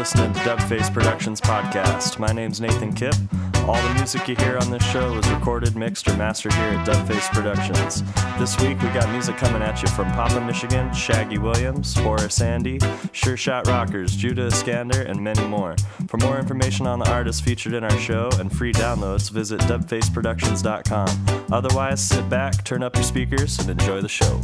listening to Dubface Productions podcast. My name's Nathan Kipp. All the music you hear on this show was recorded, mixed, or mastered here at Dubface Productions. This week we got music coming at you from Papa Michigan, Shaggie Williams, Horace Sandy, Sure Shot Rockers, Judah Eskender, and many more. For more information on the artists featured in our show and free downloads, visit dubfaceproductions.com. Otherwise, sit back, turn up your speakers, and enjoy the show.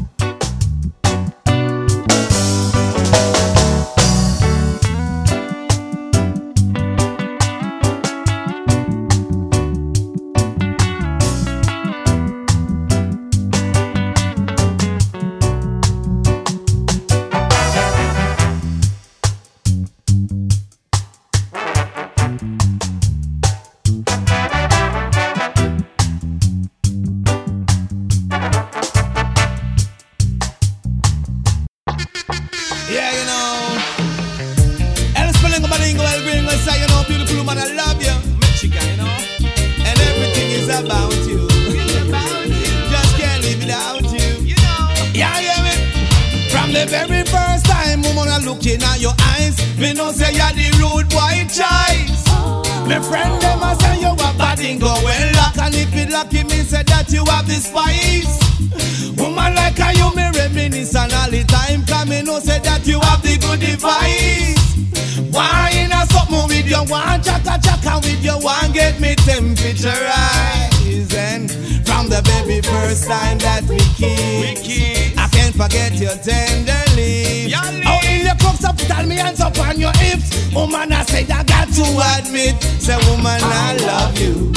Me know say that you have the good device Wine a something with your one chaka chaka with your one get me temperature rise And from the very first time that we kiss I can't forget your tender lips Oh in your cups up tell me hands up on your hips. Woman I say I got to admit Say woman I love you.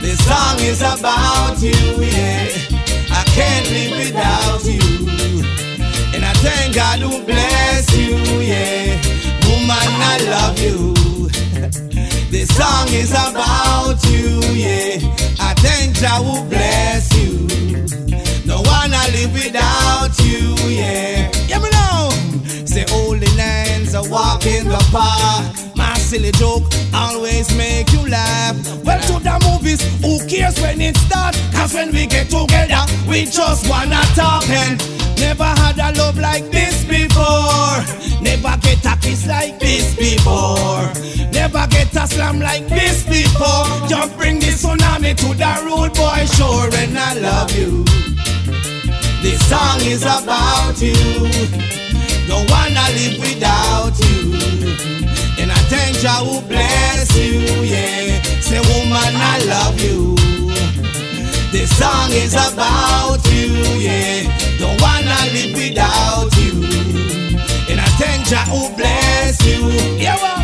This song is about you yeah. I can't live without you thank God who bless you yeah Woman I love you This song is about you, yeah. I thank Jah who bless you. No one I live without you, yeah. Yeah, me know. Say holy lands a walk in the park. Silly joke always make you laugh. Well, to the movies, who cares when it starts? Cause when we get together, we just wanna talk and never had a love like this before. Never get a kiss like this before. Never get a slam like this before. Just bring the tsunami to the rude boy shore, and I love you. This song is about you. Don't wanna live without you. Jah who bless you, yeah. Say, woman, I love you. This song is about you, yeah. Don't wanna live without you. And I thank Jah who bless you. Yeah,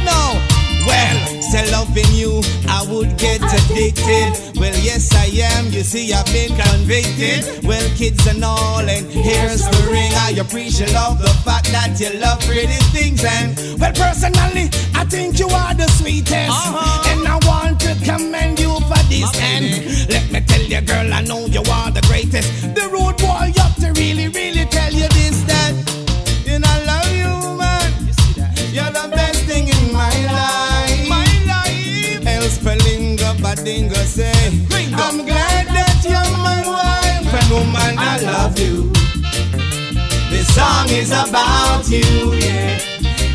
Loving you, I would get addicted. Well, yes, I am. You see, I've been convicted. Well, kids and all, and here's the ring. I appreciate all the fact that you love pretty things. And well, personally, I think you are the sweetest. And I want to commend you for this. And let me tell you, girl, I know you are the greatest. The road boy, Spelinga Badinga say, I'm glad that you're my wife. And woman, I love you. This song is about you, yeah.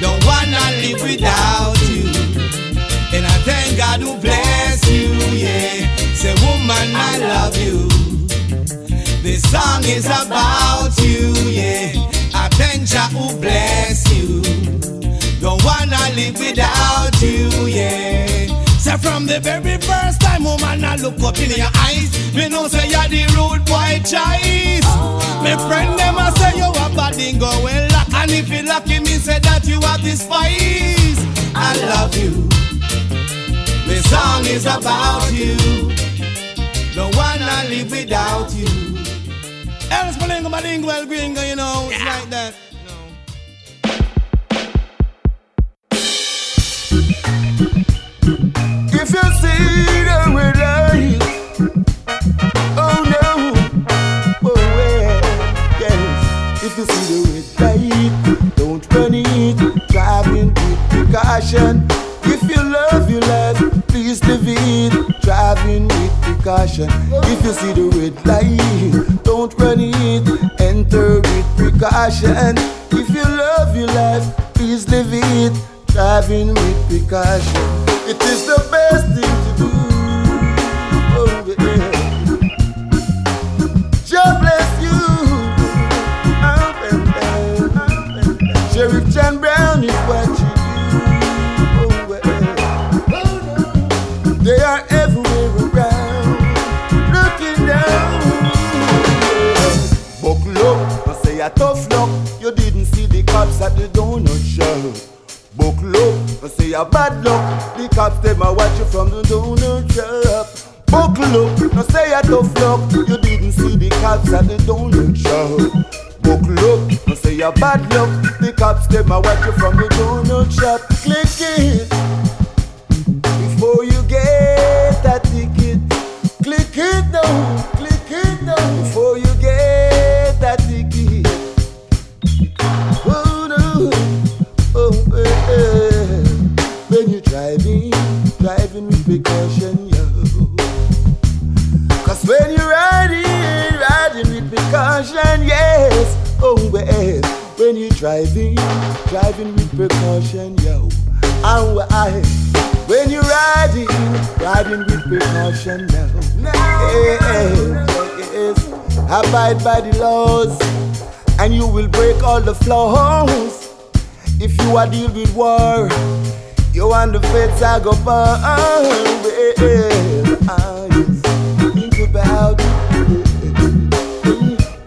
Don't wanna live without you. And I thank God who bless you, yeah. Say, woman, I love you. This song is about you, yeah. I thank Jah who bless you. Don't wanna live without you, yeah. From the very first time, woman, I look up in your eyes. Me know say you're the rude boy choice. My friend them a say you a bad go well and if you lucky, me say that you have the spice. I love you. This song is about you. Don't wanna live without you. El Spalingo, Malingo, El Gringo, you know, it's like that. Precaution. If you see the red light, don't run it, enter with precaution. A tough luck. You didn't see the cops at the donut shop. Buckle up, I say a bad luck. The cops them a watch you from the donut shop. Buckle up, no say a tough luck. You didn't see the cops at the donut shop. Buckle up, no say a bad luck. The cops them a watch you from the donut shop. Click it when you're riding, riding with precaution, yes. Oh well, when you're driving, driving with precaution, yo. And why? When you're riding, riding with precaution now. Yes, yes. Abide by the laws, and you will break all the flaws. If you are deal with war, you and the feds are go burn. Ah, yes. About.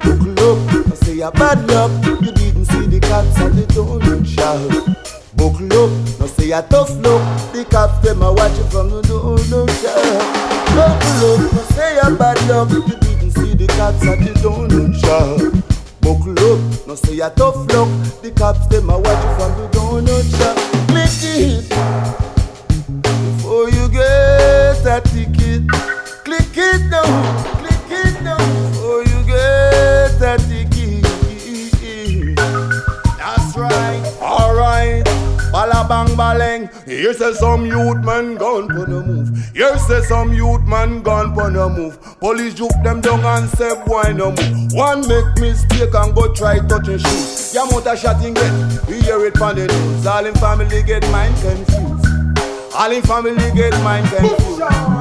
Buckle up, I say a bad luck. You didn't see the cops at the donut shop. Buckle up, no say a tough luck. The cops them a watch you from the donut shop. Buckle up, no say a bad luck. You didn't see the cops at the donut shop. Buckle up, no say a tough luck. The cops them a watch you from the donut shop. Click it before you get a ticket. Bang baleng. Here say some youth man gone for a move. Here say some youth man gone for a move. Police juke them down and say boy no move. One make mistake and go try touching shoes. Your motor shotting get. We hear it pon the news. All in family get mind confused. All in family get mind confused.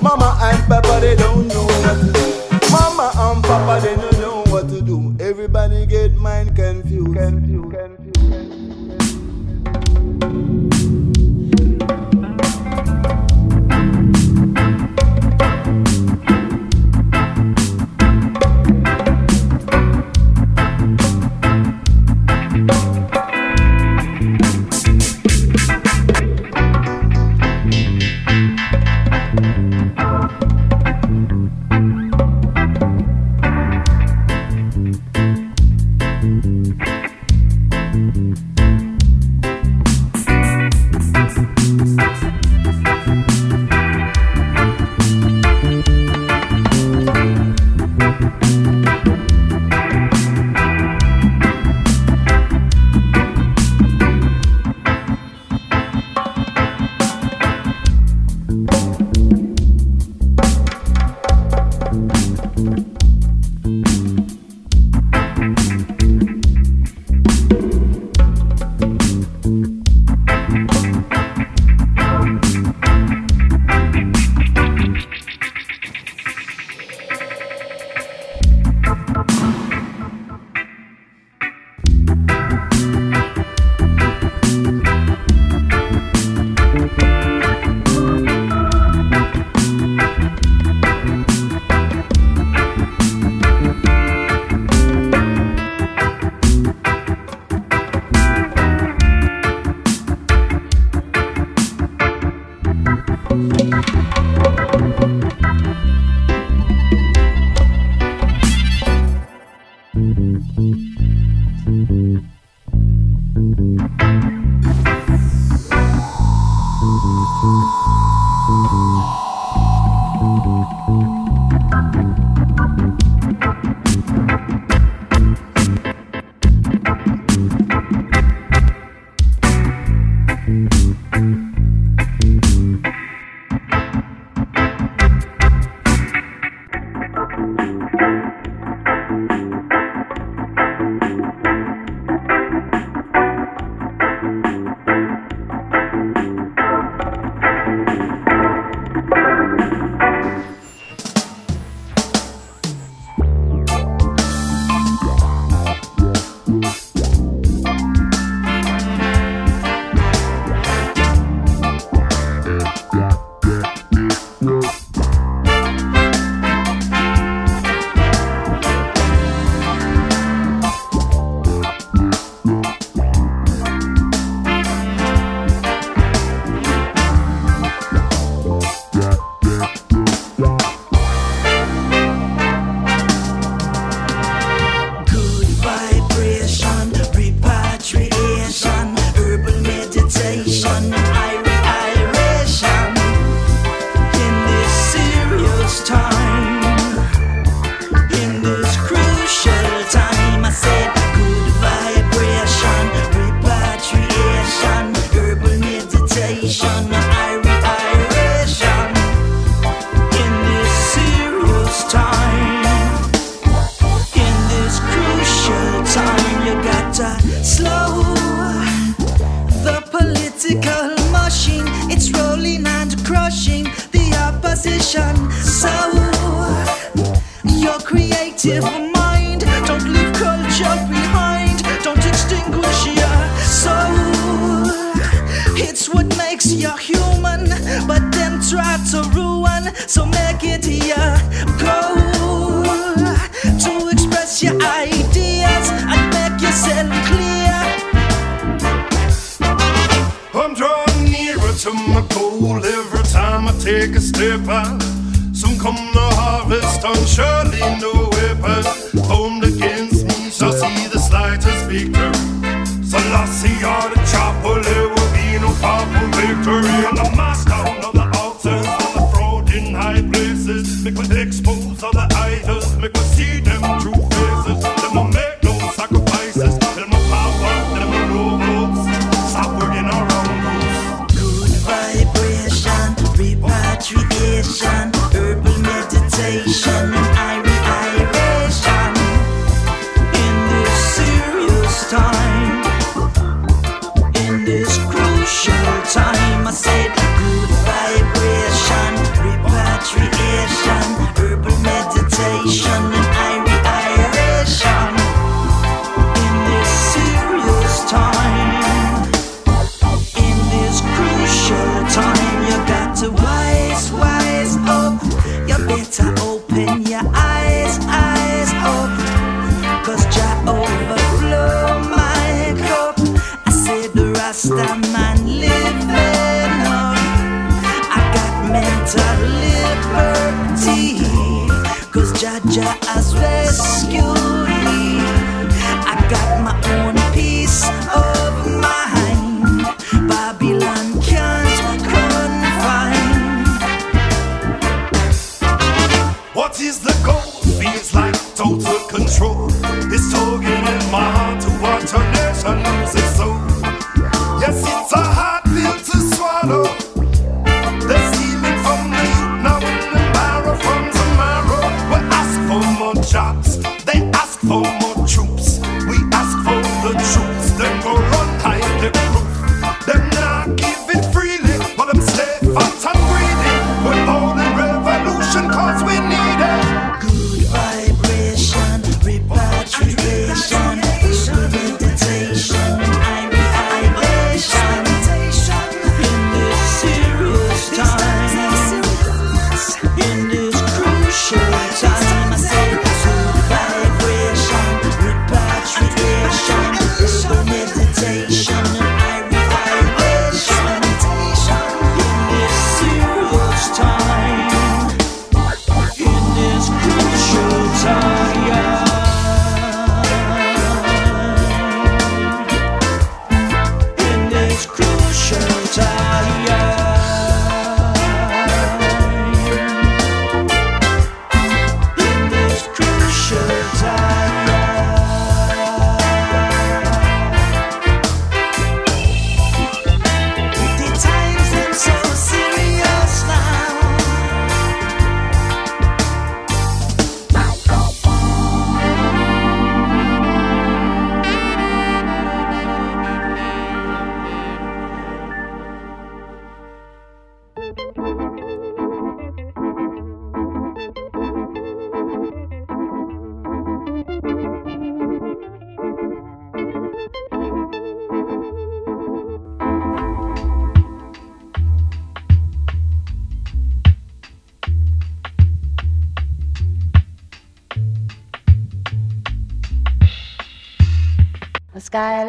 Mama and Papa they don't know what to do. Mama and Papa they don't know what to do. Everybody get mind confused. confused, confused, confused. stekestøper som kommer når havets sjøl i nord.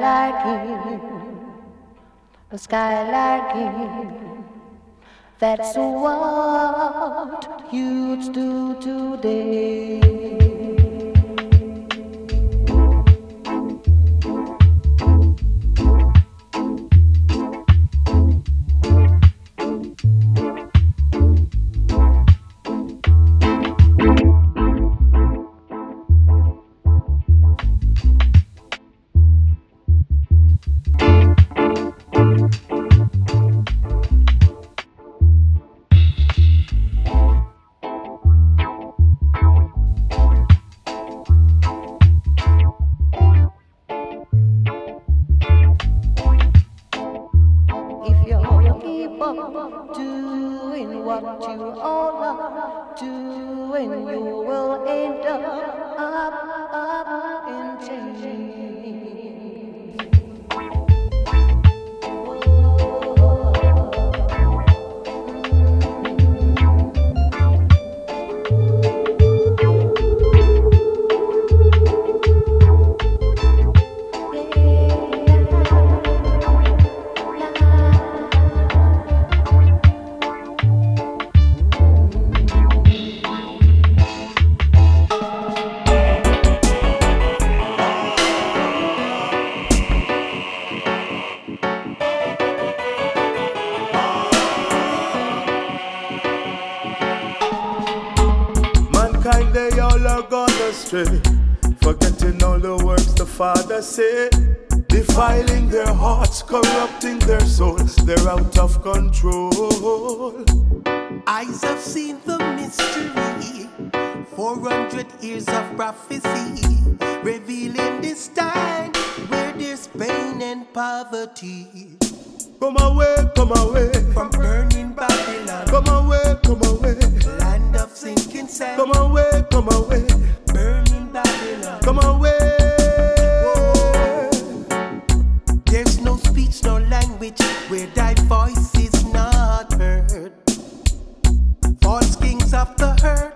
skylarking, skylarking. That's what you'd do today. do and you will end up, up, up. are gone astray, forgetting all the words the Father said. Defiling their hearts, corrupting their souls, they're out of control. Eyes have seen the mystery, 400 years of prophecy, revealing this time where there's pain and poverty. Come away, come away from burning Babylon. Come away, come away sinking sand. Come away, come away. Burning Babylon. Come away. There's no speech, no language where thy voice is not heard. False kings of the earth.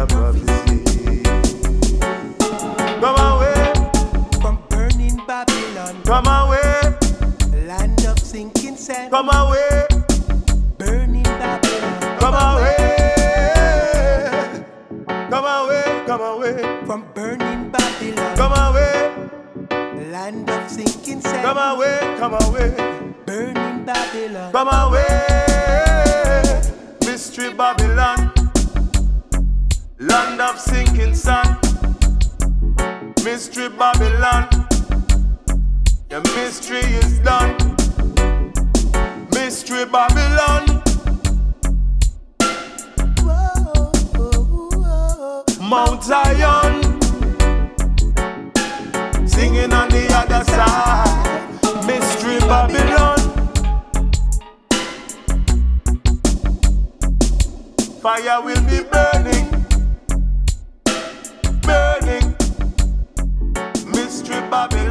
up. Mount Zion, singing on the other side, Mystery Babylon. Fire will be burning, burning, Mystery Babylon.